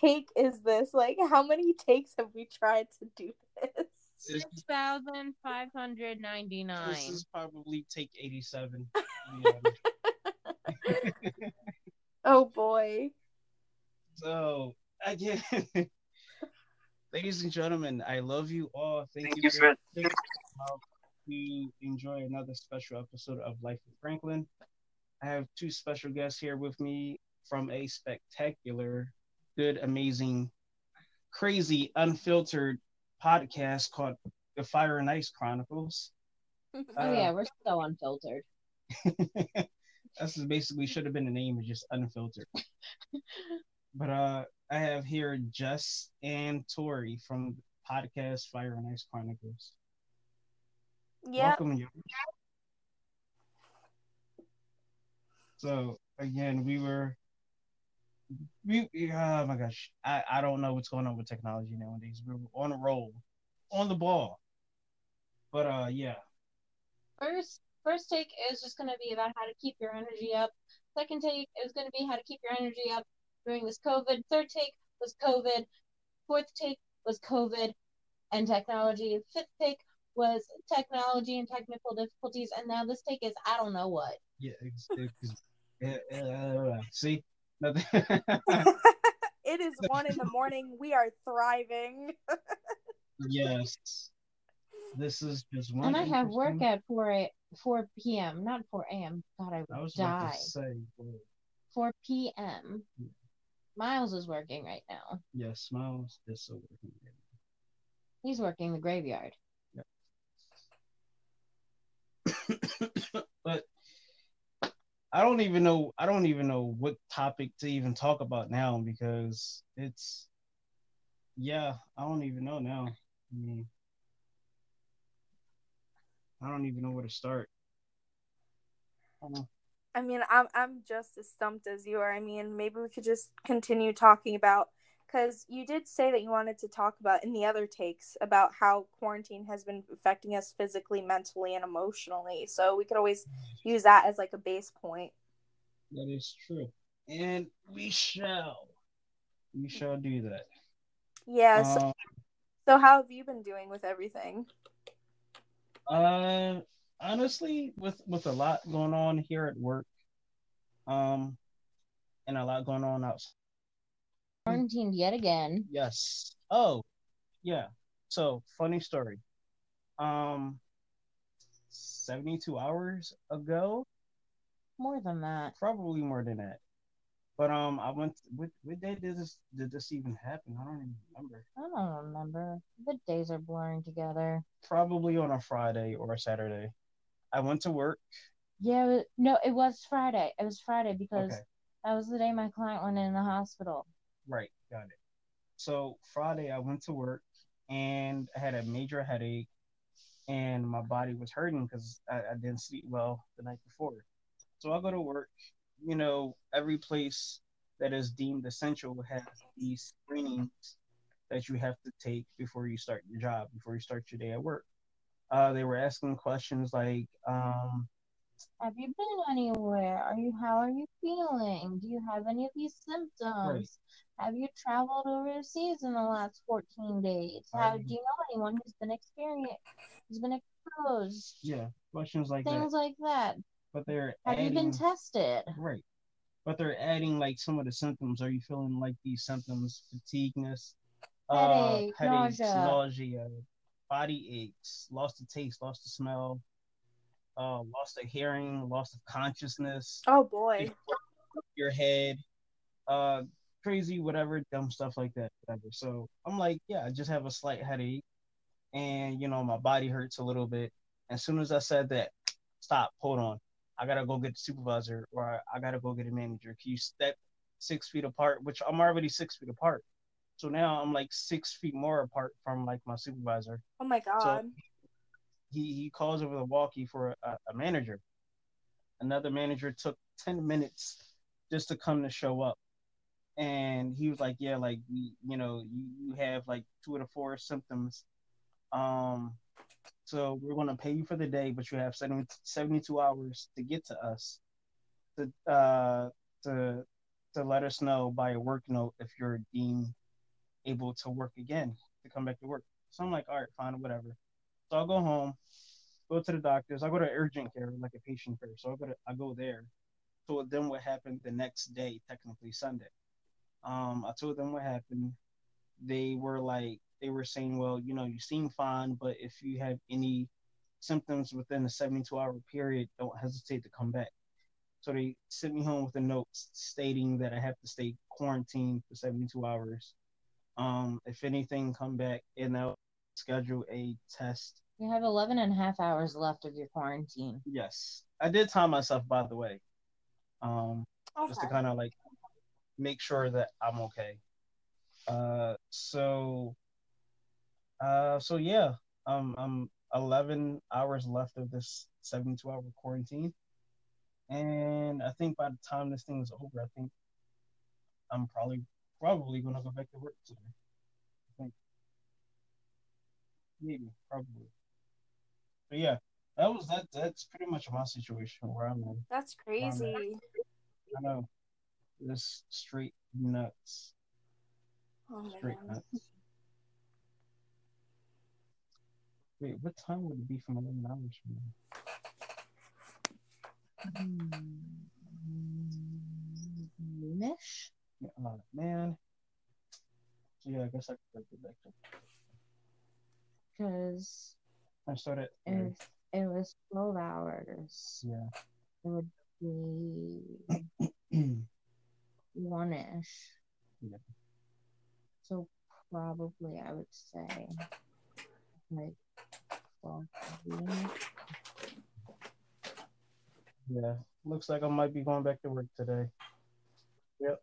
What take is this? Like, how many takes have we tried to do this? Six thousand five hundred ninety nine. This is probably take 87. oh boy. So, again, ladies and gentlemen, I love you all. Thank, Thank you you, for Smith. to enjoy another special episode of Life with Franklin. I have two special guests here with me from a spectacular, good, amazing, crazy, unfiltered podcast called The Fire and Ice Chronicles. Oh Uh, yeah, we're so unfiltered. this is basically should have been the name, is just unfiltered. but uh, I have here Jess and Tori from podcast Fire and Ice Chronicles. yeah. Welcome you. So again, we were we oh my gosh, I, I don't know what's going on with technology nowadays. We're on a roll, on the ball. But uh yeah. First, first take is just going to be about how to keep your energy up. Second take is going to be how to keep your energy up during this COVID. Third take was COVID. Fourth take was COVID and technology. Fifth take was technology and technical difficulties. And now this take is I don't know what. Yeah, it's, it's, uh, uh, see nothing. it is one in the morning. We are thriving. yes, this is just one. And I have work at 4 a, 4 p.m., not 4 a.m. God, I I would was die. to say, 4 p.m. Yeah. Miles is working right now. Yes, Miles is so working. He's working the graveyard. but I don't even know. I don't even know what topic to even talk about now because it's. Yeah, I don't even know now. I mean, I don't even know where to start. I. I mean, I'm I'm just as stumped as you are. I mean, maybe we could just continue talking about because you did say that you wanted to talk about in the other takes about how quarantine has been affecting us physically, mentally, and emotionally. So we could always use that as like a base point. That is true, and we shall, we shall do that. Yeah. So, Um, so how have you been doing with everything? Uh, honestly, with with a lot going on here at work, um, and a lot going on outside. Quarantined yet again. Yes. Oh, yeah. So funny story. Um, seventy two hours ago, More than that. probably more than that. But um, I went. What what day did this did this even happen? I don't even remember. I don't remember. The days are blurring together. Probably on a Friday or a Saturday. I went to work. Yeah, no, it was Friday. It was Friday because Okay. that was the day my client went in the hospital. Right, got it. So Friday I went to work and I had a major headache and my body was hurting because I, I didn't sleep well the night before. So I go to work. You know, every place that is deemed essential has these screenings that you have to take before you start your job, before you start your day at work. Uh, they were asking questions like, um, Have you been anywhere? Are you how are you feeling? Do you have any of these symptoms? Have you traveled overseas in the last 14 days? How Um, do you know anyone who's been experienced who's been exposed? yeah, questions like Things that. like that. But they're Have you been adding- tested? Right. But they're adding like some of the symptoms. Are you feeling like these symptoms? Fatigueness, Headache, uh, headaches, nausea. nausea, body aches, loss of taste, loss of smell, uh, loss of hearing, loss of consciousness, Oh boy. your head, uh, crazy, whatever, dumb stuff like that, whatever. So I'm like, yeah, I just have a slight headache, and you know my body hurts a little bit. As soon as I said that, stop, hold on, I gotta go get the supervisor, or I, I gotta go get a manager. Can you step six feet apart? Which I'm already six feet apart. So now I'm like six feet more apart from like my supervisor. Oh my god. He he calls over the walkie for a, a manager. Another manager took ten minutes just to come to show up, and he was like, "Yeah, like you know, you, you have like two of the four symptoms. Um, so we're gonna pay you for the day, but you have 70, 72 hours to get to us to uh to to let us know by a work note if you're deemed able to work again to come back to work. So I'm like, all right, fine, whatever. So I'll go home, go to the doctors. I go to urgent care, like a patient care. So I go to I go there. So then what happened the next day, technically Sunday. Um, I told them what happened. They were like, they were saying, well, you know, you seem fine, but if you have any symptoms within a 72 hour period, don't hesitate to come back. So they sent me home with a note stating that I have to stay quarantined for 72 hours. Um, if anything, come back and they'll schedule a test. You have 11 and a half hours left of your quarantine. Yes. I did time myself, by the way. Um, Okay. just to kind of like make sure that I'm okay. Uh, so, uh, so yeah, um, I'm 11 hours left of this 72 hour quarantine, and I think by the time this thing is over, I think I'm probably probably gonna go back to work today. I think maybe probably, but yeah, that was that. That's pretty much my situation where I'm in. That's crazy. I know. This straight nuts. Oh Straight man. nuts. Wait, what time would it be from 11 hours from Noonish? now? Uh, man. So yeah, I guess I could get back to Because I started. if it was 12 hours, Yeah. it would be one ish. Yeah. So probably I would say like 12 yeah. Looks like I might be going back to work today. Yep.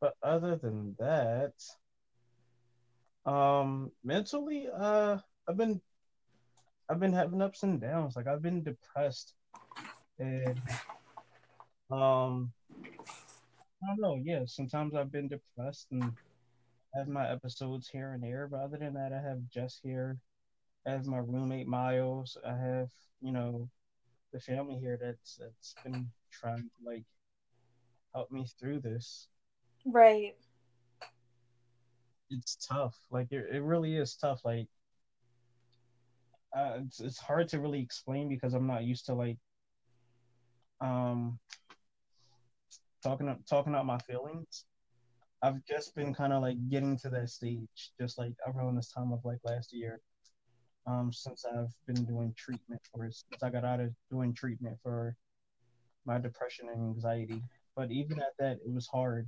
But other than that, um, mentally, uh, I've been, I've been having ups and downs. Like I've been depressed, and um, I don't know. Yeah, sometimes I've been depressed and have my episodes here and there. But other than that, I have Jess here. I have my roommate Miles. I have, you know, the family here that's that's been trying to like help me through this. Right. It's tough. Like it, it really is tough. Like uh, it's it's hard to really explain because I'm not used to like um talking talking out my feelings. I've just been kind of like getting to that stage, just like around this time of like last year. Um, since I've been doing treatment for since I got out of doing treatment for my depression and anxiety. But even at that, it was hard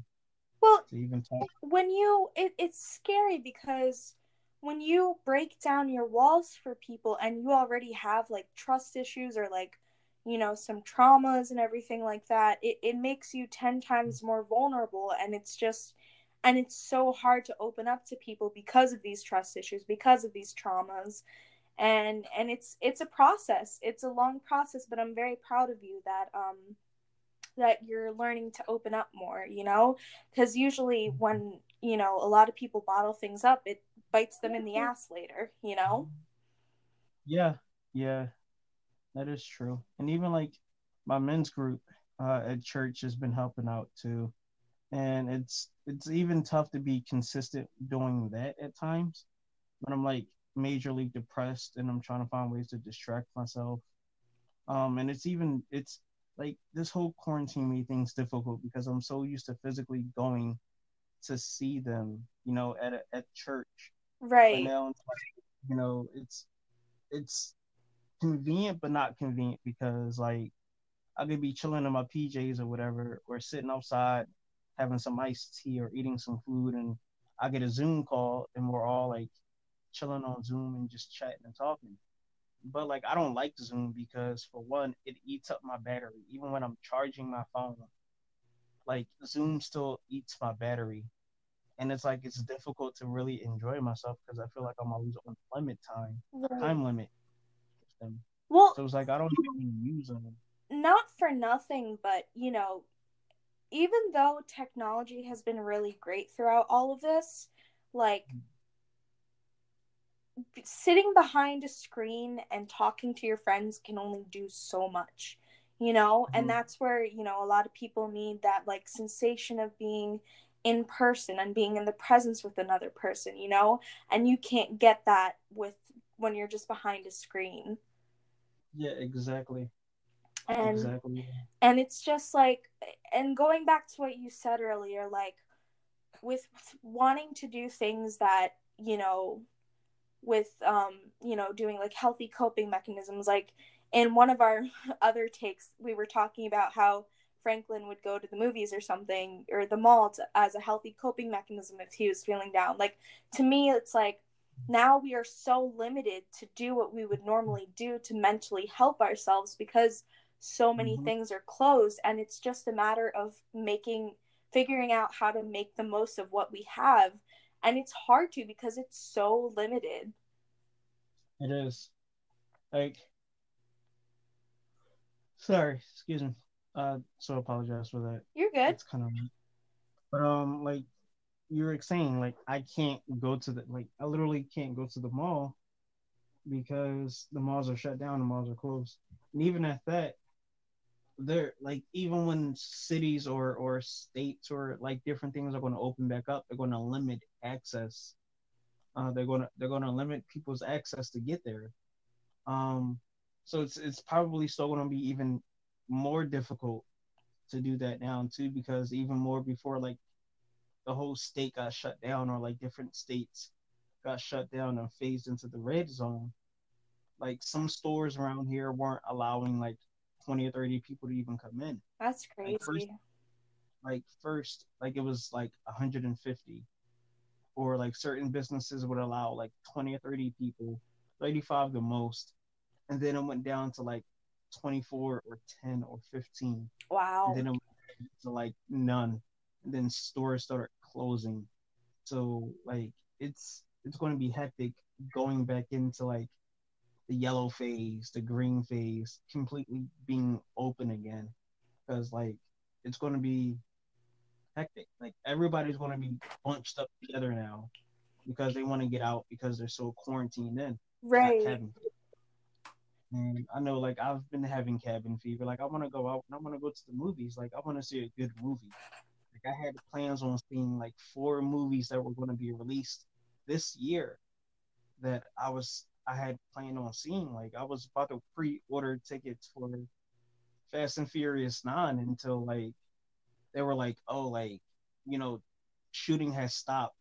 Well, even talk. when you it, it's scary because when you break down your walls for people and you already have like trust issues or like you know some traumas and everything like that it, it makes you 10 times more vulnerable and it's just and it's so hard to open up to people because of these trust issues because of these traumas and and it's it's a process it's a long process but i'm very proud of you that um that you're learning to open up more you know? Because usually when you know a lot of people bottle things up it bites them in the ass later you know? Yeah, yeah, that is true. And even like my men's group uh, at church has been helping out too, and it's it's even tough to be consistent doing that at times when I'm like majorly depressed and I'm trying to find ways to distract myself. Um, and it's even it's like this whole quarantine me thing's difficult because I'm so used to physically going to see them, you know, at a, at church. Right now, you know, it's it's convenient but not convenient because like I could be chilling in my PJs or whatever, or sitting outside having some iced tea or eating some food, and I get a Zoom call and we're all like chilling on Zoom and just chatting and talking. But like I don't like Zoom because for one, it eats up my battery. Even when I'm charging my phone, like Zoom still eats my battery. And it's like it's difficult to really enjoy myself because I feel like I'm always on limit time, Right. time limit. Well so it's like I don't even use them. not for nothing, but you know, even though technology has been really great throughout all of this, like mm. Sitting behind a screen and talking to your friends can only do so much. you know and Mhm. that's where you know a lot of people need that like sensation of being in person and being in the presence with another person you know and you can't get that with when you're just behind a screen Yeah, exactly. and exactly. and it's just like and going back to what you said earlier like with wanting to do things that you know with um you know doing like healthy coping mechanisms like in one of our other takes we were talking about how franklin would go to the movies or something or the mall to, as a healthy coping mechanism if he was feeling down like to me it's like now we are so limited to do what we would normally do to mentally help ourselves because so many Mhm. things are closed and it's just a matter of making figuring out how to make the most of what we have and it's hard to because it's so limited It is. Like, sorry, excuse me. Uh, so apologize for that. you're good It's kind of, but um, like you were saying, like I can't go to the like I literally can't go to the mall because the malls are shut down, the malls are closed, and even at that, they're like even when cities or or states or like different things are going to open back up, they're going to limit access. Uh, they're going to they're to limit people's access to get there. Um, so it's it's probably still going to be even more difficult to do that now too because even more before like the whole state got shut down or like different states got shut down and phased into the red zone like some stores around here weren't allowing like 20 or 30 people to even come in that's Like, crazy first- like first like it was like 150 or like certain businesses would allow like 20 or 30 people 35 the most and then it went down to like 24 or 10 or 15 wow. And then it went to like none. And then stores started closing. So like it's it's going to be hectic going back into like the yellow phase the green phase completely being open again. Because like it's going to be hectic like everybody's going to be bunched up together now because they want to get out because they're so quarantined in right. And I know, like, I've been having cabin fever. Like, I want to go out and I want to go to the movies. Like, I want to see a good movie. Like, I had plans on seeing like four movies that were going to be released this year that I was I had planned on seeing. Like, I was about to pre-order tickets for Fast and Furious Nine until like they were like, oh, like, you know, shooting has stopped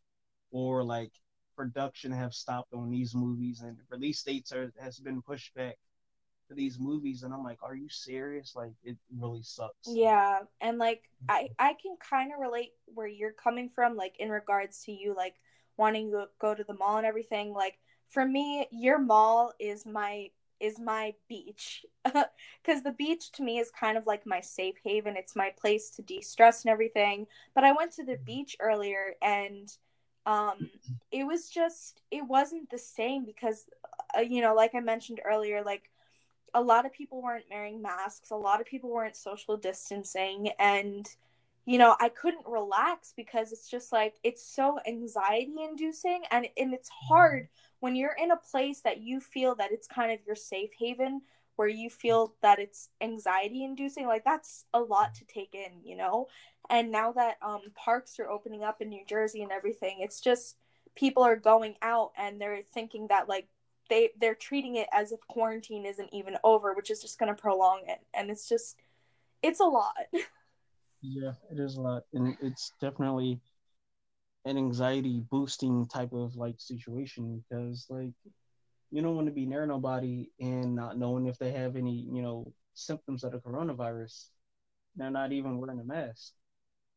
or like production have stopped on these movies and release dates are has been pushed back for these movies and I'm like, are you serious? Like it really sucks. yeah and like i i can kind of relate where you're coming from like in regards to you like wanting to go to the mall and everything like for me your mall is my is my beach. Because the beach to me is kind of like my safe haven. It's my place to de-stress and everything. But i went to the beach earlier and um it was just it wasn't the same because uh, you know like i mentioned earlier like a lot of people weren't wearing masks. A lot of people weren't social distancing. And you know i couldn't relax because it's just like it's so anxiety inducing and and it's hard when you're in a place that you feel that it's kind of your safe haven where you feel that it's anxiety inducing like that's a lot to take in you know? And now that um parks are opening up in new jersey and everything it's just people are going out and they're thinking that like they they're treating it as if quarantine isn't even over which is just going to prolong it and it's just it's a lot Yeah, it is a lot. And it's definitely an anxiety boosting type of like situation because like you don't want to be near nobody and not knowing if they have any, you know, symptoms of the coronavirus. They're not even wearing a mask.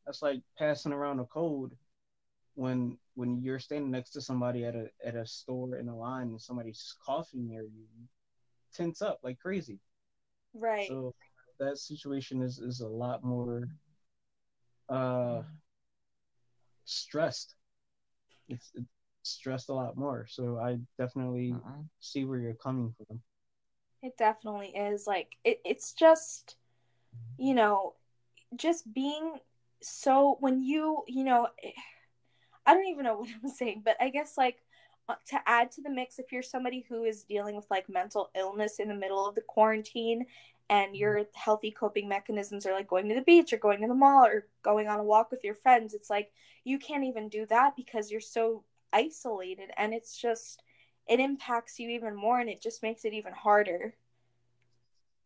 That's like passing around a code when when you're standing next to somebody at a at a store in a line and somebody's coughing near you, you tense up like crazy. right So that situation is is a lot more uh stressed. It's, it's stressed a lot more. So I definitely Uh-uh. see where you're coming from. It definitely is. Like it, it's just, you know, just being so when you, you know, I don't even know what I'm saying, but I guess like uh, to add to the mix, if you're somebody who is dealing with like mental illness in the middle of the quarantine and your healthy coping mechanisms are like going to the beach or going to the mall or going on a walk with your friends it's like you can't even do that because you're so isolated and it's just it impacts you even more and it just makes it even harder.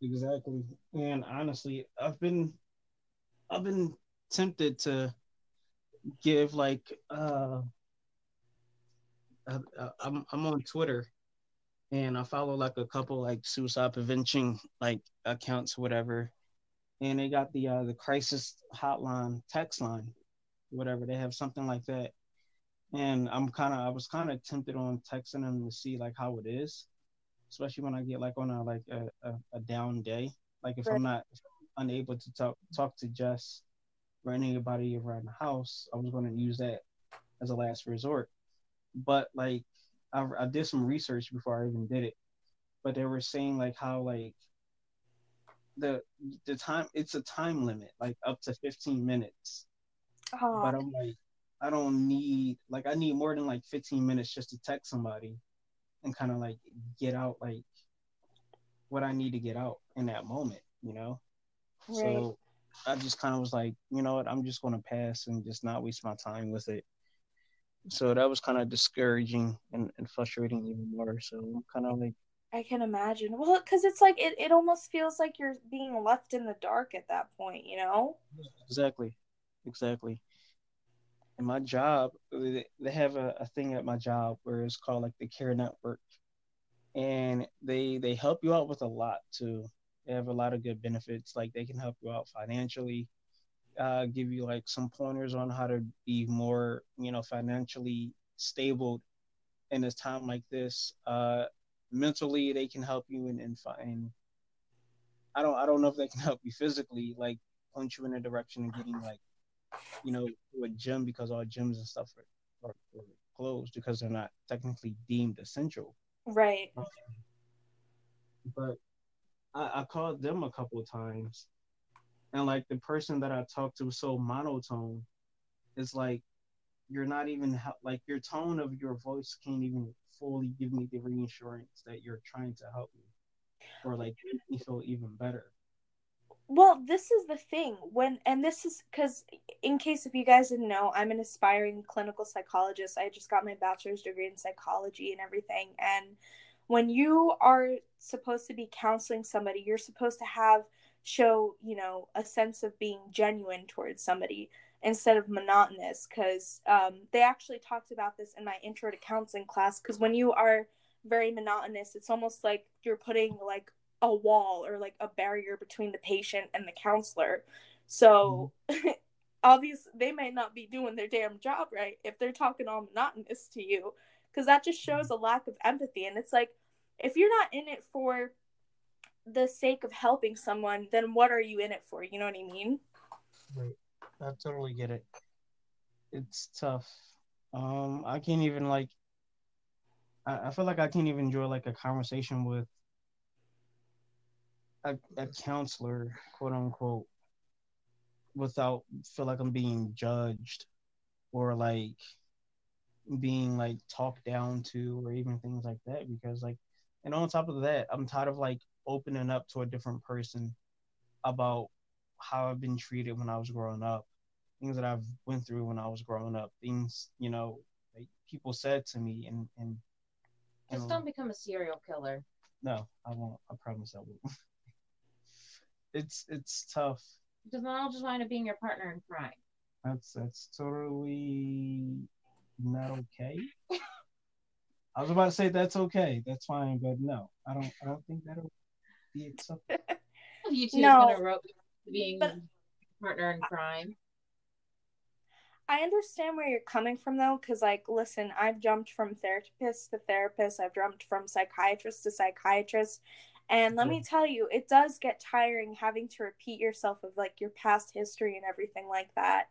Exactly. And honestly i've been i've been tempted to give like uh, uh, uh I'm I'm on Twitter and I follow like a couple like suicide prevention like accounts whatever and they got the uh the crisis hotline text line whatever they have something like that and I'm kind of I was kind of tempted on texting them to see like how it is especially when I get like on a like a, a, a down day like if right. I'm not if I'm unable to talk talk to Jess or anybody around the house, I was going to use that as a last resort. But like, I, I did some research before I even did it. But they were saying like how like the the time it's a time limit, like up to 15 minutes. Oh. But I'm like, I don't need like I need more than like 15 minutes just to text somebody and kind of like get out like what I need to get out in that moment, you know? Right. So I just kind of was like, you know what, I'm just going to pass and just not waste my time with it. So that was kind of discouraging and, and frustrating even more. So I'm kind of like, I can imagine. Well, because it's like it, it almost feels like you're being left in the dark at that point, you know? Exactly. Exactly. And my job, they have a, a thing at my job where it's called like the Care Network. And they they help you out with a lot too. They have a lot of good benefits. Like they can help you out financially, uh, give you like some pointers on how to be more, you know, financially stable in a time like this. Uh, mentally, they can help you and and find. I don't I don't know if they can help you physically, like point you in a direction of getting like, you know, to a gym because all gyms and stuff are, are, are closed because they're not technically deemed essential. Right. Um, but I, I called them a couple of times, and like the person that I talked to was so monotone. It's like you're not even like your tone of your voice can't even fully give me the reassurance that you're trying to help me or like make me feel even better well this is the thing when and this is because in case if you guys didn't know i'm an aspiring clinical psychologist i just got my bachelor's degree in psychology and everything and when you are supposed to be counseling somebody, you're supposed to have show, you know, a sense of being genuine towards somebody instead of monotonous. Because um, they actually talked about this in my intro to counseling class. Because when you are very monotonous, it's almost like you're putting like a wall or like a barrier between the patient and the counselor. So. Mm-hmm. obviously they may not be doing their damn job right if they're talking all monotonous to you because that just shows a lack of empathy and it's like if you're not in it for the sake of helping someone then what are you in it for? You know what i mean? Right. I totally get it. It's tough. Um i can't even like i, I feel like i can't even enjoy like a conversation with a, a counselor quote unquote without feel like i'm being judged or like being like talked down to or even things like that because like and on top of that i'm tired of like opening up to a different person about how i've been treated when i was growing up things that i've went through when i was growing up things you know like people said to me and and just don't become a serial killer. No i won't. I promise i won't. It's it's tough. Because then i'll just wind up being your partner in crime. That's that's totally not okay. I was about to say that's okay, that's fine, but no, I don't. I don't think that'll be acceptable. you two no, kind of rope being but, partner in crime. I understand where you're coming from though, because like, listen, I've jumped from therapist to therapist. I've jumped from psychiatrist to psychiatrist, and let yeah. me tell you, it does get tiring having to repeat yourself of like your past history and everything like that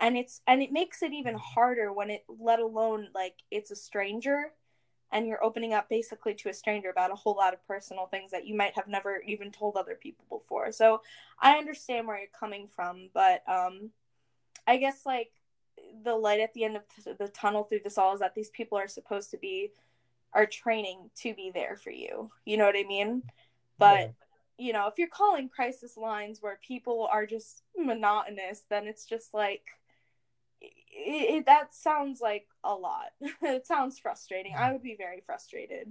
and it's and it makes it even mm. harder when it let alone like it's a stranger and you're opening up basically to a stranger about a whole lot of personal things that you might have never even told other people before. So i understand where you're coming from but um i guess like the light at the end of the tunnel through this all is that these people are supposed to be are training to be there for you. You know what i mean? But you know, if you're calling crisis lines where people are just monotonous, then it's just like it, it, that sounds like a lot. it sounds frustrating. I would be very frustrated.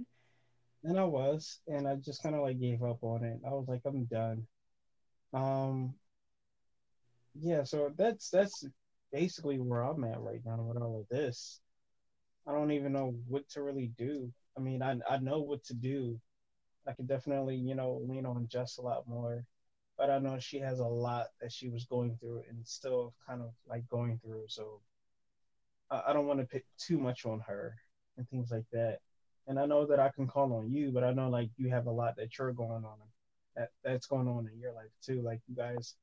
And I was, and I just kind of like gave up on it. I was like, I'm done. Um, yeah. So that's that's basically where I'm at right now with all of this. I don't even know what to really do. I mean, I I know what to do. I can definitely, you know, lean on Jess a lot more. But I know she has a lot that she was going through and still kind of like going through. So I, I don't want to pick too much on her and things like that. And I know that I can call on you, but I know like you have a lot that you're going on that that's going on in your life too. Like you guys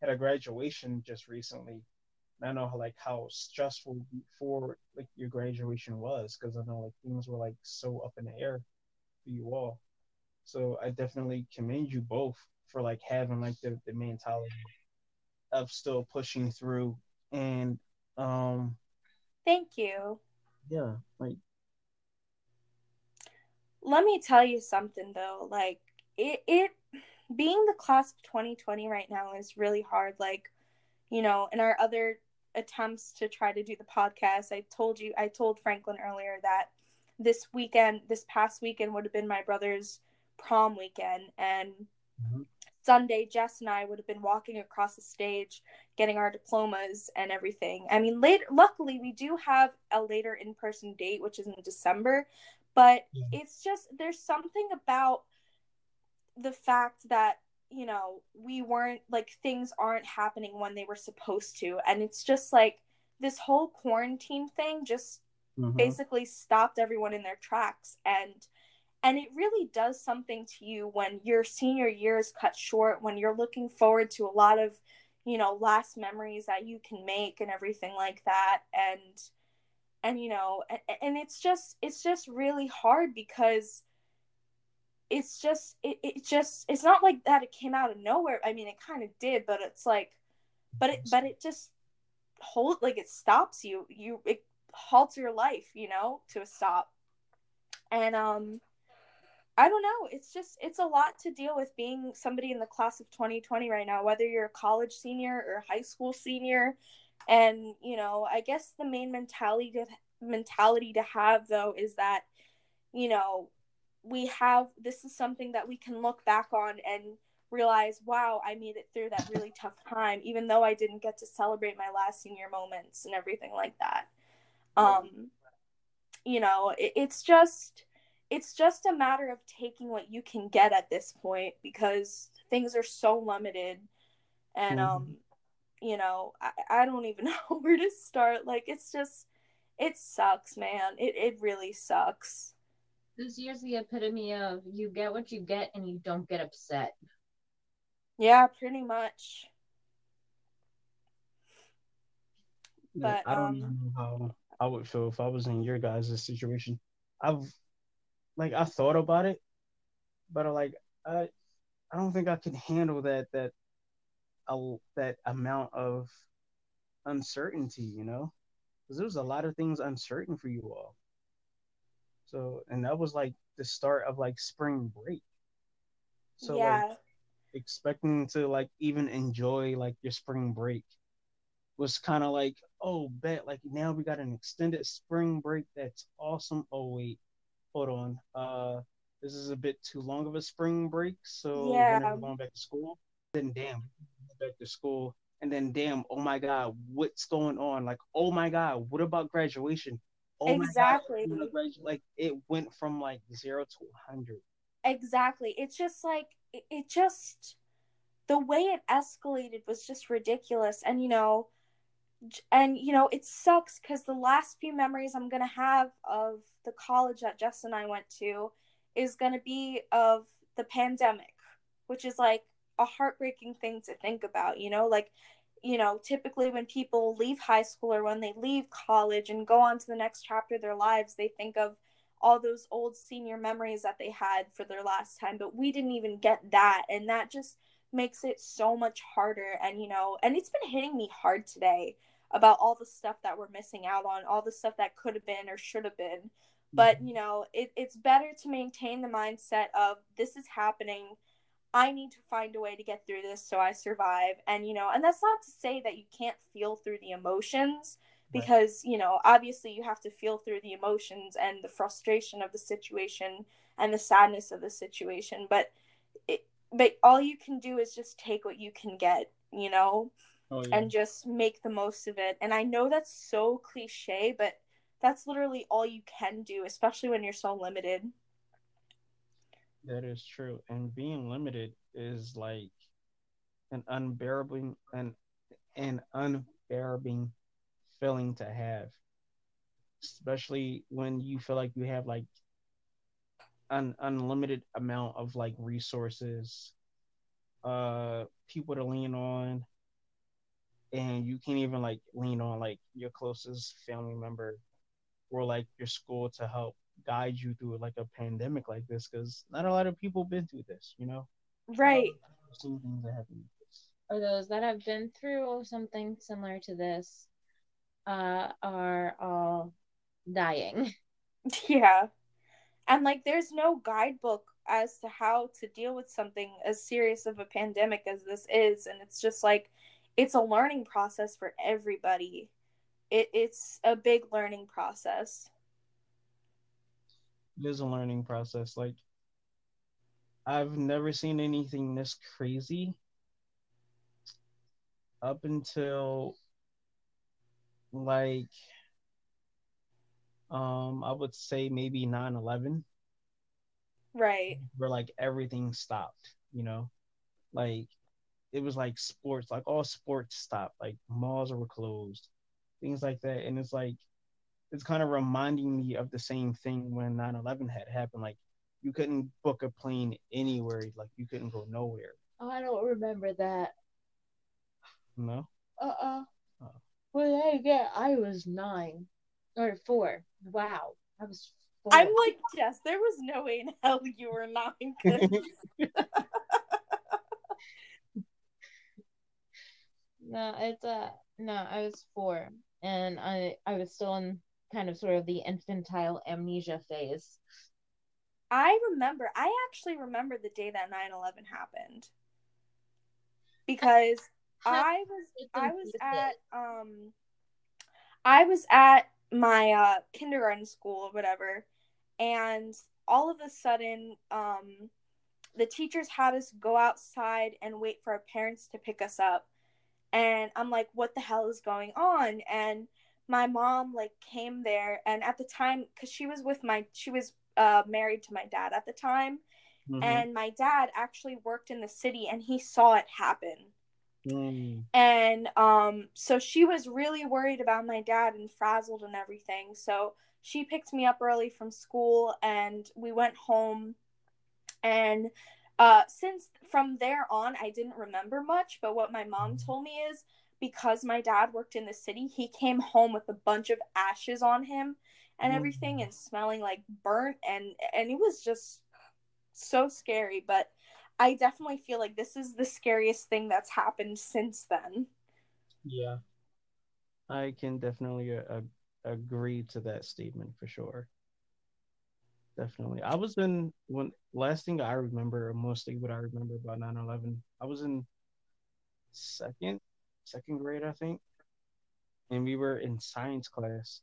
had a graduation just recently. And I know how like how stressful before like your graduation was because I know like things were like so up in the air for you all. So I definitely commend you both for like having like the, the mentality of still pushing through and um thank you. Yeah, like let me tell you something though, like it it being the class of 2020 right now is really hard like you know in our other attempts to try to do the podcast i told you i told franklin earlier that this weekend this past weekend would have been my brother's prom weekend and mm-hmm. Sunday jess and i would have been walking across the stage getting our diplomas and everything. I mean later luckily we do have a later in-person date which is in december but it's just there's something about the fact that you know we weren't like things aren't happening when they were supposed to. And it's just like this whole quarantine thing just mm-hmm. basically stopped everyone in their tracks. And and it really does something to you when your senior year is cut short when you're looking forward to a lot of you know last memories that you can make and everything like that. And and you know and, and it's just it's just really hard because it's just it, it just it's not like that it came out of nowhere. I mean it kind of did but it's like but it but it just hold like it stops you. You it halts your life you know to a stop. And um i don't know. It's just it's a lot to deal with being somebody in the class of 2020 right now whether you're a college senior or high school senior. And you know i guess the main mentality to mentality to have though is that you know we have this is something that we can look back on and realize wow i made it through that really tough time even though i didn't get to celebrate my last senior moments and everything like that. Um you know it, it's just it's just a matter of taking what you can get at this point because things are so limited and mm-hmm. um you know I, I don't even know where to start like it's just it sucks man it, it really sucks this year's the epitome of you get what you get and you don't get upset. Yeah, pretty much. But I don't um, know how I would feel if I was in your guys' situation. I've like I thought about it, but I like I I don't think I can handle that that uh, that amount of uncertainty, you know, because there was a lot of things uncertain for you all. So, and that was like the start of like spring break. So, yeah. like, expecting to like even enjoy like your spring break was kind of like, oh, bet like now we got an extended spring break. That's awesome. Oh, wait, hold on. Uh, this is a bit too long of a spring break. So, yeah. we're going back to school. Then, damn, back to school. And then, damn, oh my God, what's going on? Like, oh my God, what about graduation? oh exactly God, like it went from like zero to 100 exactly it's just like it, it just the way it escalated was just ridiculous and you know and you know it sucks because the last few memories i'm gonna have of the college that jess and i went to is gonna be of the pandemic which is like a heartbreaking thing to think about you know like you know, typically when people leave high school or when they leave college and go on to the next chapter of their lives, they think of all those old senior memories that they had for their last time. But we didn't even get that. And that just makes it so much harder. And, you know, and it's been hitting me hard today about all the stuff that we're missing out on, all the stuff that could have been or should have been. But, mm-hmm. you know, it, it's better to maintain the mindset of this is happening I need to find a way to get through this so I survive. And, you know, and that's not to say that you can't feel through the emotions because, right. you know, obviously you have to feel through the emotions and the frustration of the situation and the sadness of the situation. But, it, but all you can do is just take what you can get, you know, oh, yeah. and just make the most of it. And I know that's so cliche, but that's literally all you can do, especially when you're so limited. That is true. And being limited is like an unbearable an an unbearable feeling to have. Especially when you feel like you have like an unlimited amount of like resources, uh people to lean on, and you can't even like lean on like your closest family member or like your school to help guide you through like a pandemic like this because not a lot of people been through this, you know. Right. Seen things that happen. Or those that have been through something similar to this uh, are all dying. Yeah. And like there's no guidebook as to how to deal with something as serious of a pandemic as this is and it's just like it's a learning process for everybody. It, it's a big learning process it is a learning process. Like I've never seen anything this crazy up until like um I would say maybe 9/11. Right. Where like everything stopped, you know? Like it was like sports, like all sports stopped, like malls were closed, things like that. And it's like it's kind of reminding me of the same thing when 9-11 had happened like you couldn't book a plane anywhere like you couldn't go nowhere oh i don't remember that no uh-uh oh. well I get i was nine or four wow i was four. i'm like yes there was no way in hell you were nine no it's uh no i was four and i i was still in kind of sort of the infantile amnesia phase. I remember, I actually remember the day that 9 11 happened. Because I was I was at um I was at my uh kindergarten school or whatever and all of a sudden um the teachers had us go outside and wait for our parents to pick us up and I'm like what the hell is going on and my mom like came there and at the time because she was with my she was uh married to my dad at the time mm-hmm. and my dad actually worked in the city and he saw it happen mm. and um so she was really worried about my dad and frazzled and everything so she picked me up early from school and we went home and uh since from there on i didn't remember much but what my mom mm. told me is because my dad worked in the city, he came home with a bunch of ashes on him and mm. everything and smelling like burnt and and it was just so scary, but I definitely feel like this is the scariest thing that's happened since then. Yeah. I can definitely uh, agree to that statement for sure. Definitely. I was in when last thing I remember, mostly what I remember about 9/11, I was in second second grade, I think, and we were in science class,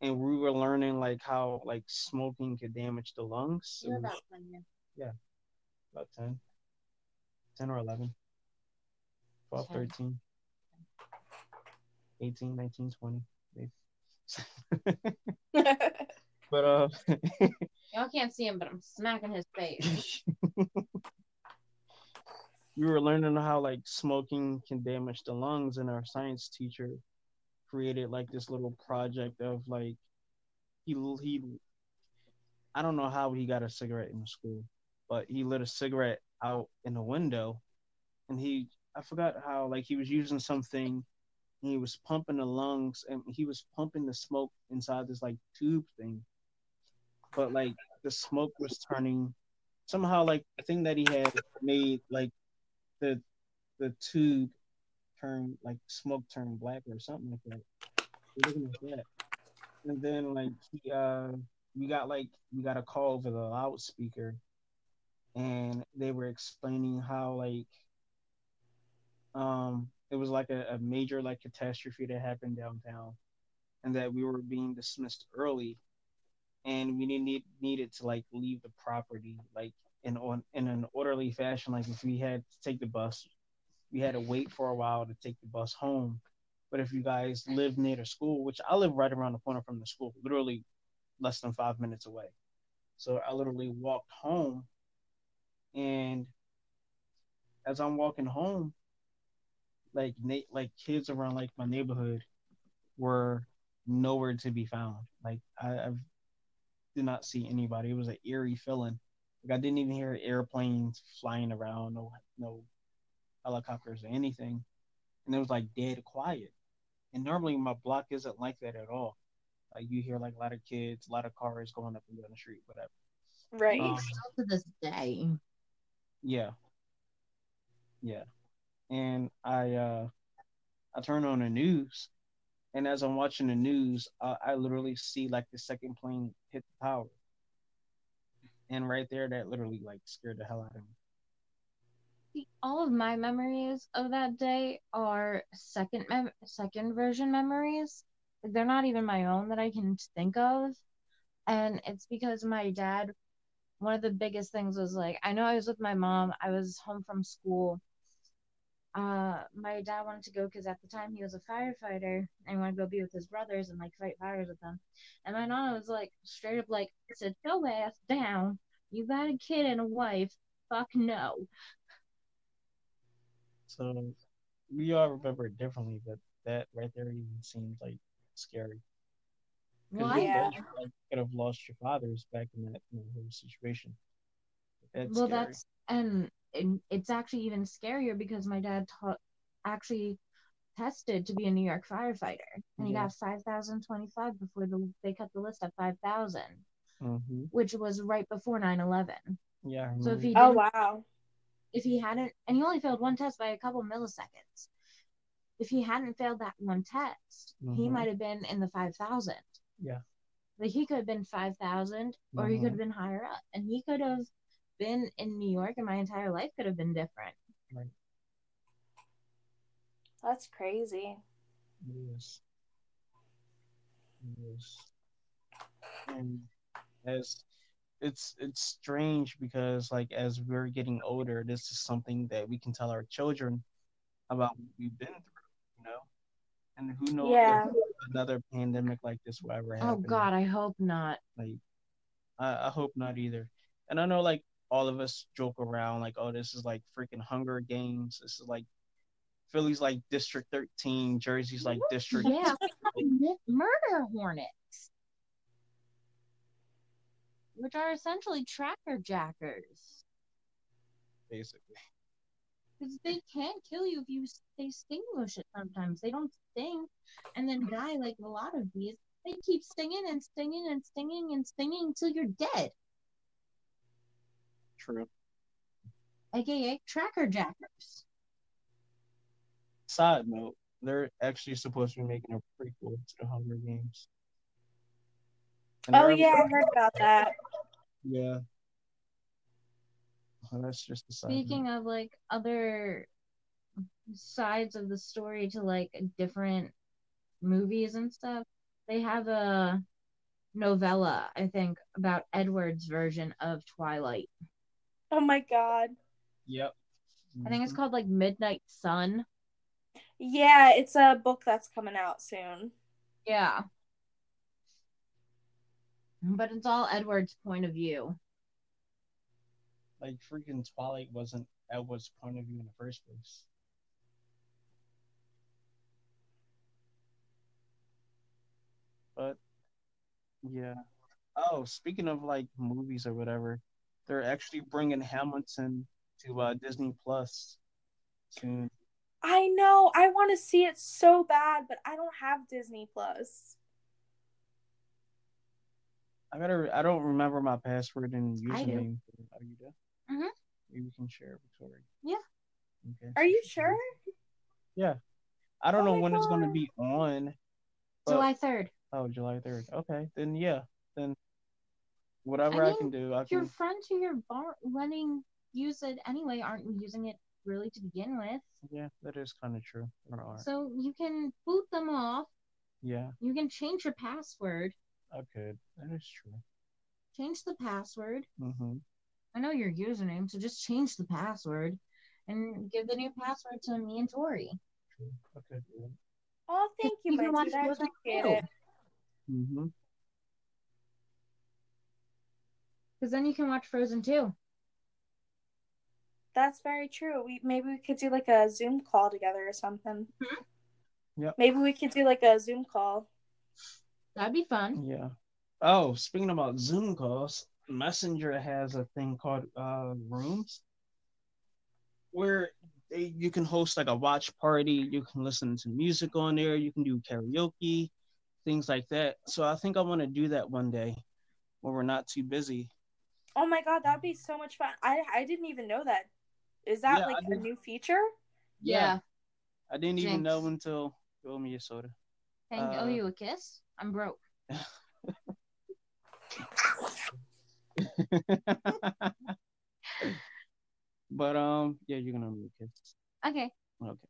and we were learning like how like smoking could damage the lungs. You're about ten, yeah. Yeah, about 10. 10 or 11. 12, 10. 13. 18, 19, 20. but uh y'all can't see him but i'm smacking his face we were learning how like smoking can damage the lungs and our science teacher created like this little project of like he he I don't know how he got a cigarette in the school, but he lit a cigarette out in the window and he I forgot how like he was using something and he was pumping the lungs and he was pumping the smoke inside this like tube thing. But like the smoke was turning somehow like the thing that he had made like the the tube turned like smoke turned black or something like that. looking at that. And then like he uh we got like we got a call over the loudspeaker and they were explaining how like um it was like a, a major like catastrophe that happened downtown and that we were being dismissed early and we need needed to like leave the property like in on in an orderly fashion. Like if we had to take the bus we had to wait for a while to take the bus home. But if you guys live near the school which i live right around the corner from the school literally less than five minutes away. So i literally walked home and as i'm walking home like like kids around like my neighborhood were nowhere to be found. Like I, I did not see anybody. It was an eerie feeling. Like I didn't even hear airplanes flying around, no no helicopters or anything. And it was like dead quiet. And normally my block isn't like that at all. Like you hear like a lot of kids, a lot of cars going up and down the street, whatever. Right. Um, to this day. Yeah. Yeah and I uh, I turn on the news, and as I'm watching the news, uh, I literally see like the second plane hit the tower, and right there, that literally like scared the hell out of me. All of my memories of that day are second mem- second version memories. They're not even my own that I can think of, and it's because my dad. One of the biggest things was like I know I was with my mom. I was home from school uh, my dad wanted to go because at the time he was a firefighter and wanted to go be with his brothers and like fight fires with them. And my nana was like straight up like, said, your ass down. You got a kid and a wife. Fuck no." So we all remember it differently, but that right there even seems like scary. Well, yeah. You could have lost your fathers back in that you know, whole situation. That's well, scary. that's and and it's actually even scarier because my dad taught actually tested to be a New York firefighter, and he got five thousand twenty-five before the they cut the list at five thousand, mm mm-hmm. which was right before 9-11. Yeah. So if he oh wow, if he hadn't, and he only failed one test by a couple milliseconds. If he hadn't failed that one test, mm-hmm. he might have been in the five thousand. Yeah. Like he could have been five thousand, or he could have mm-hmm. been higher up, and he could have been in New York and my entire life could have been different. Right. That's crazy. Yes. Yes. And as it's it's strange because like as we're getting older, this is something that we can tell our children about what we've been through, you know? And who knows yeah. another pandemic like this will ever oh, happen. Oh God, I hope not. Like I, I hope not either. And I know like all of us joke around like, oh, this is like freaking Hunger Games. This is like Philly's like District 13, Jersey's like District. Yeah, murder hornets, which are essentially tracker jackers. Basically. Because they can't kill you if you they stinguish it sometimes. They don't sting and then die like a lot of bees. They keep stinging and stinging and stinging and stinging until you're dead. True. AKA tracker jackers. Side note, they're actually supposed to be making a prequel to the Hunger Games. And oh yeah, I heard about that. Yeah. Well, that's just the side Speaking note. of like other sides of the story to like different movies and stuff, they have a novella, I think, about Edward's version of Twilight. Oh my god. Yep. I think it's mm-hmm. called like Midnight Sun. Yeah, it's a book that's coming out soon. Yeah. But it's all Edward's point of view. Like freaking Twilight wasn't Edward's point of view in the first place. But yeah. Oh, speaking of like movies or whatever, they're actually bringing Hamilton to uh, Disney Plus soon. I know. I want to see it so bad, but I don't have Disney Plus. I gotta. I don't remember my password and username. Are you? Mhm. Maybe we can share, Victoria. Yeah. Okay. Are you sure? Yeah. I don't oh know when God. it's going to be on. But... July third. Oh, July third. Okay, then yeah, whatever I I, can do, I Your can. friends who you're bar- letting use it anyway aren't we using it really to begin with. Yeah, that is kind of true. So you can boot them off. Yeah, You can change your password. I could. That is true. Change the password. Mm-hmm. I know your username, so just change the password and give the new password to me and Tori. True. I could. Oh, thank you, You can my watch dude. I Frozen appreciate too. it. Mm-hmm. Because then you can watch Frozen too. That's very true. We maybe we could do like a Zoom call together or something. Yep. Maybe we could do like a Zoom call. That'd be fun. Yeah. Oh, speaking about Zoom calls, Messenger has a thing called uh, Rooms, where they, you can host like a watch party. You can listen to music on there. You can do karaoke, things like that. So I think I want to do that one day when we're not too busy. Oh my god, that'd be so much fun. I I didn't even know that. Is that Yeah, like a new feature? Yeah. I didn't even know until you owe me a soda. Can I owe Uh, you a kiss? I'm broke. but um, yeah, you're gonna owe me a kiss. Okay. Okay.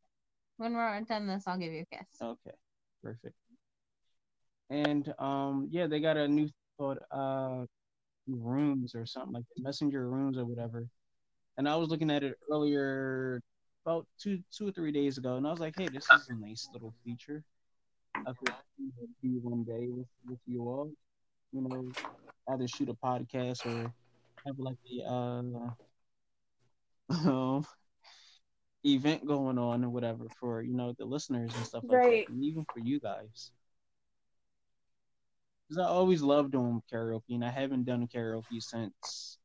When we're done this, I'll give you a kiss. Okay, perfect. And um, yeah, they got a new called uh rooms or something like that, messenger rooms or whatever. And I was looking at it earlier, about two two or three days ago, and I was like, hey, this is a nice little feature. I could do one day with, with you all. You know, either shoot a podcast or have like a uh um, event going on or whatever for you know the listeners and stuff like Right. that, and even for you guys. Because I always loved doing karaoke, and I haven't done karaoke since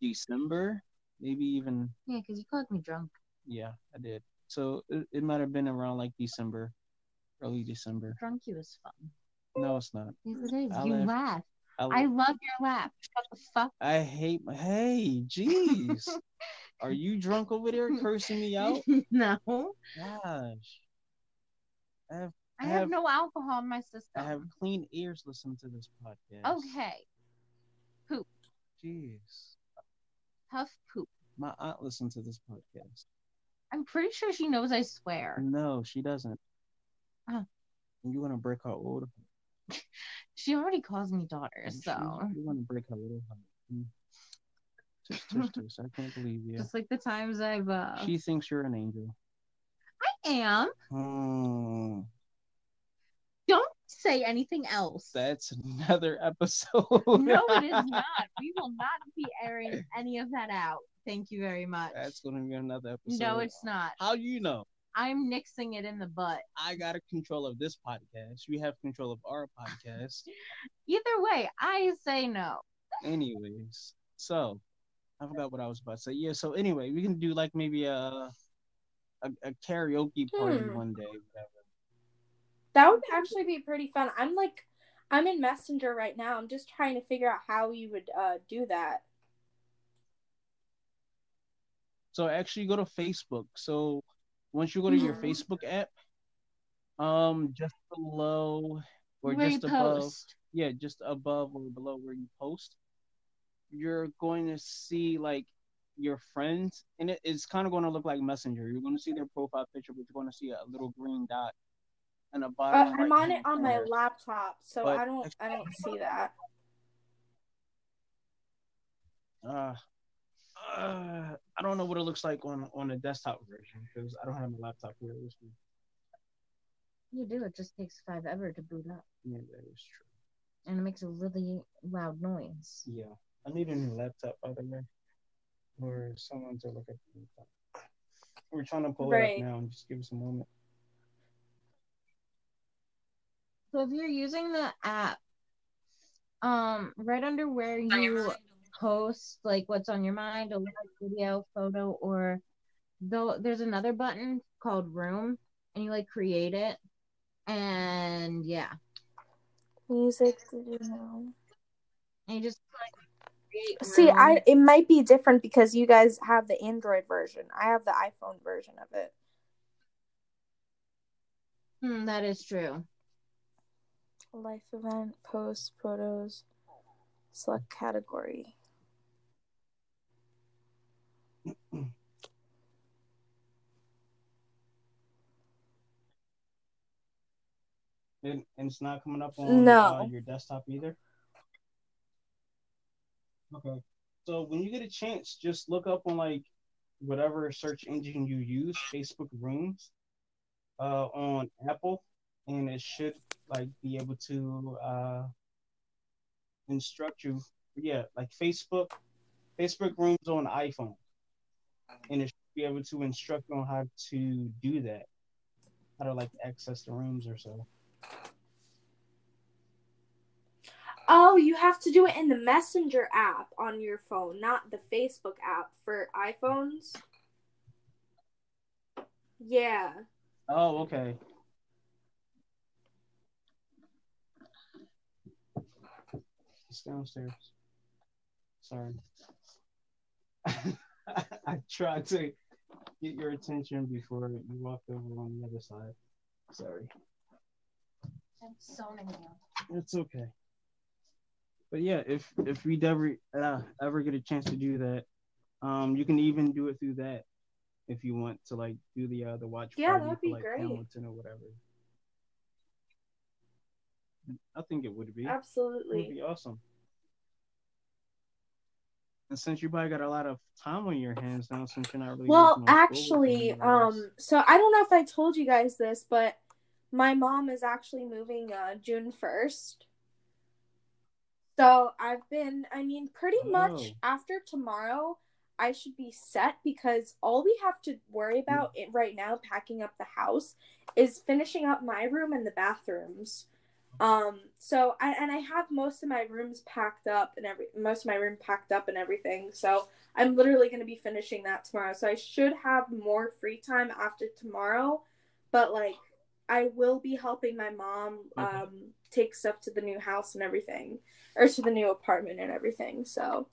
December, maybe even Yeah, because you called me drunk. yeah, I did. So it, it might have been around like December, early December. Drunk you was fun. No, it's not. Yes, it is. I you laughed. laugh. I, I love your laugh. Shut the fuck. I hate my. Hey, jeez, are you drunk over there cursing me out? no. Gosh, I have I I have, have- no alcohol in my system. I have clean ears listening to this podcast. Okay. Poop. Jeez, Tough poop. my aunt listened to this podcast. I'm pretty sure she knows I swear. No, she doesn't. You want to break her old? She already calls me daughter, You- so you want to break her little heart? Mm. Tush, tush. I can't believe you. just like the times I've uh She thinks you're an angel. I am. Hmm. Say anything else. That's another episode. no, it is not. We will not be airing any of that out. Thank you very much. That's gonna be another episode. no, it's not. How do you know? I'm nixing it in the butt. I got a control of this podcast. You have control of our podcast. Either way, I say no. Anyways, so I forgot what I was about to say. Yeah. So anyway, we can do like maybe a a, a karaoke party Hmm. one day, whatever. That would actually be pretty fun. I'm like, I'm in Messenger right now. I'm just trying to figure out how you would uh, do that. So actually go to Facebook. So once you go to your Mhm. Facebook app, um, just below or Where just above, post. yeah, just above or below where you post, you're going to see like your friends, and it, it's kind of going to look like Messenger. You're going to see their profile picture, but you're going to see a little green dot in the Uh, bottom. I'm on it right-hand on my laptop, so But- I don't I don't see that. Uh, uh, I don't know what it looks like on on the desktop version because I don't have my laptop here with me. You do. It just takes five ever to boot up, Yeah, that is true. and it makes a really loud noise. Yeah, I need a new laptop by the way, or someone to look at the laptop. We're trying to pull Right. it up now. and Just give us a moment. So if you're using the app, um, right under where you post like what's on your mind, a live video, photo, or though there's another button called Room, and you like create it, and yeah, Music. you know. and you just like create. See, room. I it might be different because you guys have the Android version. I have the iPhone version of it. Hmm, that is true. Life event, post, photos. Select category. And, and it's not coming up on No. uh, your desktop either. Okay. So when you get a chance, just look up on like whatever search engine you use, Facebook Rooms, uh, on Apple, and it should like be able to uh instruct you. Yeah, like Facebook, Facebook Rooms on iPhone, and it should be able to instruct you on how to do that, how to like access the rooms or so. Oh, you have to do it in the Messenger app on your phone, not the Facebook app for iPhones. Yeah. Oh, okay. It's downstairs. Sorry. I tried to get your attention before you walked over on the other side. Sorry. That's so many. It's okay. But yeah, if if we ever uh, ever get a chance to do that, um, you can even do it through that if you want to like do the uh the watch Yeah, party that'd for, be like great. Hamilton or whatever. I think it would be. It would Absolutely. be awesome. And since you probably got a lot of time on your hands now, since you're not really Well, working on school actually, anymore, I guess. um, so I don't know if I told you guys this, but my mom is actually moving uh June first. So I've been, I mean, pretty much Oh. after tomorrow, I should be set because all we have to worry about it right now, packing up the house, is finishing up my room and the bathrooms. Um, so I and I have most of my rooms packed up and every most of my room packed up and everything. So I'm literally going to be finishing that tomorrow. So I should have more free time after tomorrow, but like I will be helping my mom Okay. um take stuff to the new house and everything or to the new apartment and everything. So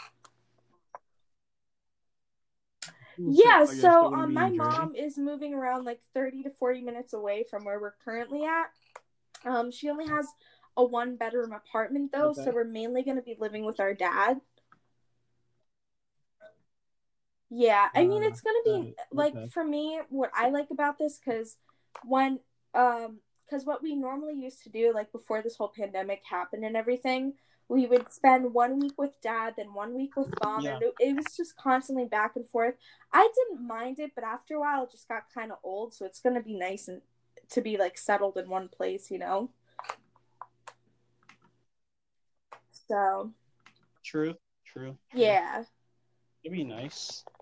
yeah, are you so um my mom is moving around like 30 to 40 minutes away from where we're currently at. Um she only has a one bedroom apartment though, so we're mainly going to be living with our dad. Yeah, I mean Uh, it's going to be like Okay. for me what I like about this cuz when um cuz what we normally used to do like before this whole pandemic happened and everything, we would spend one week with dad, then one week with mom, Yeah. and it, it was just constantly back and forth. I didn't mind it, but after a while, it just got kind of old. So it's gonna be nice and to be like settled in one place, you know. So True, true. true. yeah, It'd be nice.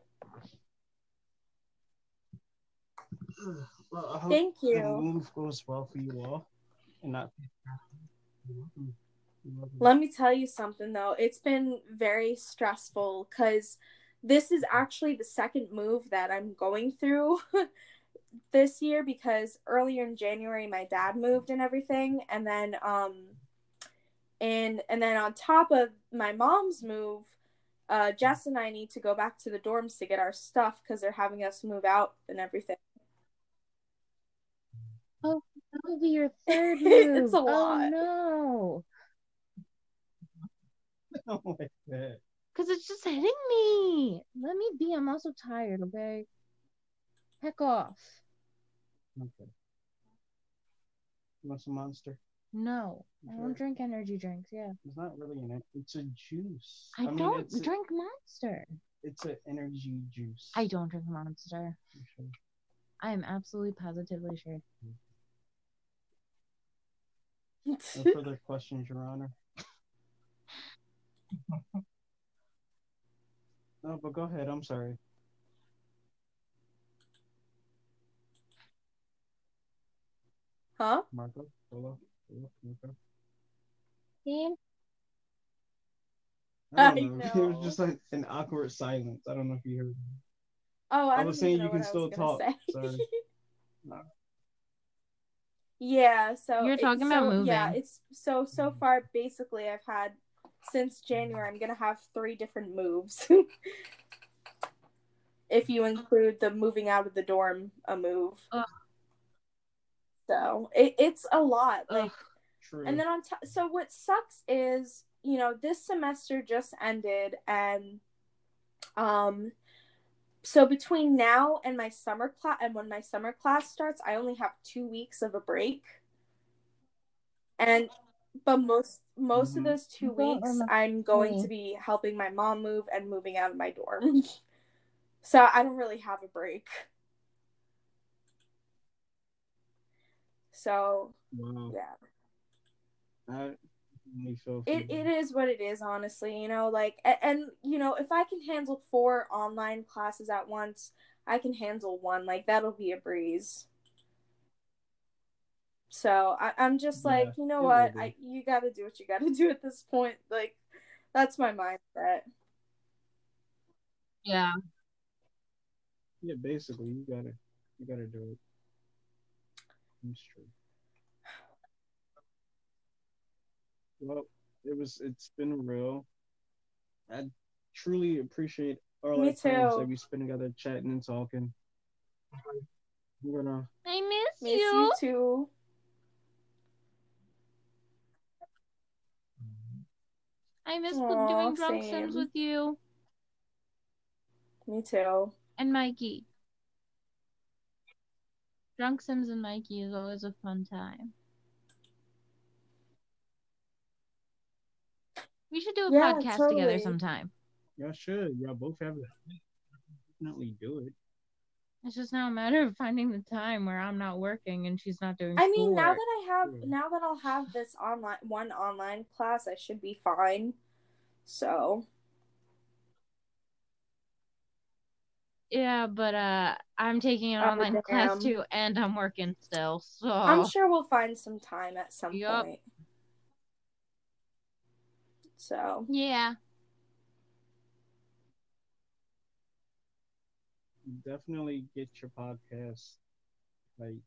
Well, I hope thank the you. move goes well for you all, and not. You're welcome. You're welcome. Let me tell you something though. It's been very stressful because this is actually the second move that I'm going through this year because earlier in January my dad moved and everything and then um and and then on top of my mom's move uh Jess and I need to go back to the dorms to get our stuff because they're having us move out and everything. Oh, That will be your third move. It's a lot. Oh no. Oh my God. Because it's just hitting me. Let me be. I'm also tired, okay? Heck off. Okay. You want some monster? No. I don't drink energy drinks. Yeah. It's not really an. It's a juice. I, mean, don't it's a- drink Monster. it's an energy juice. I don't drink Monster. Sure. I am absolutely positively sure. No further questions, Your Honor. no, but go ahead. I'm sorry. Huh? Marco, Solo, Solo, Marco. See? I I don't know. It know. was just like an awkward silence. I don't know if you heard. Oh, I, I was saying you can still talk. Sorry. No. Yeah, so You're talking about so, Yeah, it's so so Mhm. far basically I've had since January I'm gonna have three different moves. if you include the moving out of the dorm a move. Ugh. So it, it's a lot. Like Ugh. True. and then on top so what sucks is you know, this semester just ended and um so between now and my summer class and when my summer class starts, I only have 2 weeks of a break. And but most most Mhm. of those 2 You weeks I'm going me. to be helping my mom move and moving out of my dorm. so I don't really have a break. So, Wow. yeah. I really feel it, it is what it is honestly you know like and, and you know if i can handle four online classes at once i can handle one like that'll be a breeze so I, i'm just Yeah, like you know what I, you gotta do what you gotta do at this point like that's my mindset Yeah. Yeah, basically, you gotta, you gotta do it. That's true. Well, it was. It's been real. I truly appreciate all Me our times too. that we spend together, chatting and talking. We're gonna. I miss, miss you too I miss Aw, doing drunk sims with you me too and Mikey. Drunk Sims and Mikey is always a fun time. We should do a Yeah, podcast totally. together sometime. Y'all should. Y'all both have it. Definitely do it. It's just now a matter of finding the time where I'm not working and she's not doing i mean now schoolwork. that i have Yeah. now that i'll have this online one online class i should be fine so Yeah, but uh I'm taking an Oh, online class too and I'm working still. So I'm sure we'll find some time at some Yup. point. So Yeah. Definitely get your podcast like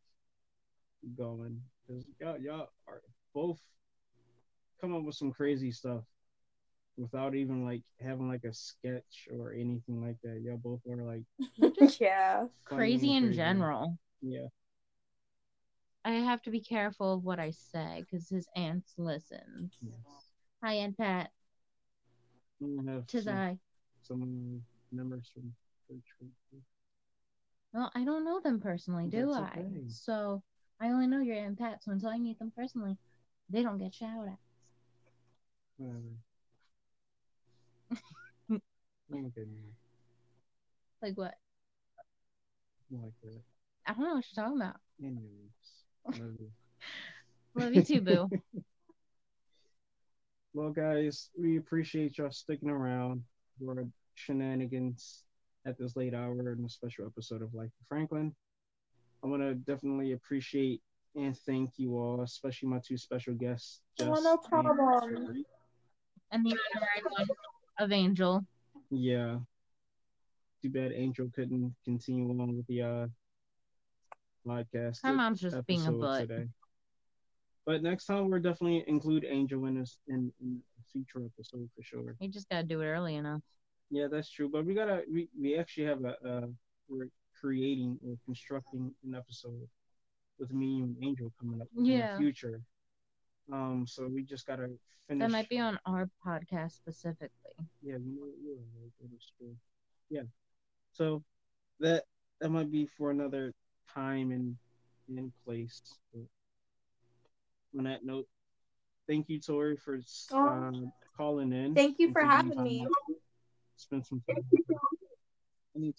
going because y'all y'all are both come up with some crazy stuff without even like having like a sketch or anything like that. Y'all both are like yeah. Crazy and in general. Yeah. I have to be careful of what I say because his aunt listens. Yes. Hi, Aunt Pat. Gonna have Tis some, I. some uh, members from church. with. Well, I don't know them personally, do That's I? okay. So I only know your Aunt Pat, so until I meet them personally, they don't get shout outs. Whatever. I'm okay, man. Like what? I'm like that. I don't know what you're talking about. Anyways, love you. Love you too, boo. Well, guys, we appreciate y'all sticking around for our shenanigans at this late hour in a special episode of Life with Franklin. I want to definitely appreciate and thank you all, especially my two special guests. Oh, no problem. Sherry. and the honorary one of Angel. Yeah. Too bad Angel couldn't continue on with the uh, podcast. My mom's just being a butt. today. But next time we'll definitely include Angel in this in, in a future episode for sure. You just gotta do it early enough. Yeah, that's true. But we gotta we, we actually have a uh we're creating or constructing an episode with me and Angel coming up in Yeah. the future. Um, so we just gotta finish. That might be on our podcast specifically. Yeah, you know, you're right. That is true. Yeah. So that that might be for another time and in place. But on that note, thank you, Tori, for Oh. uh, calling in. Thank you for having me. Spend some time.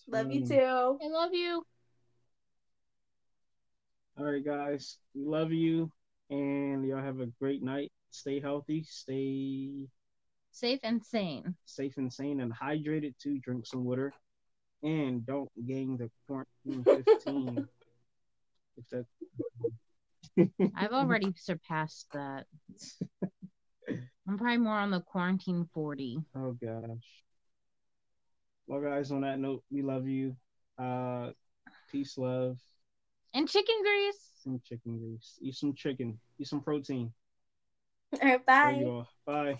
Love you too. I love you. All right, guys. We love you, and y'all have a great night. Stay healthy. Stay Safe and sane. safe and sane and hydrated too. Drink some water. And don't gang the quarantine 15. if that I've already surpassed that. I'm probably more on the quarantine 40. Oh gosh. Well guys, on that note, we love you. Uh peace, love, And chicken grease. some chicken grease. Eat some chicken. Eat some protein. All right, Love bye. you all. Bye.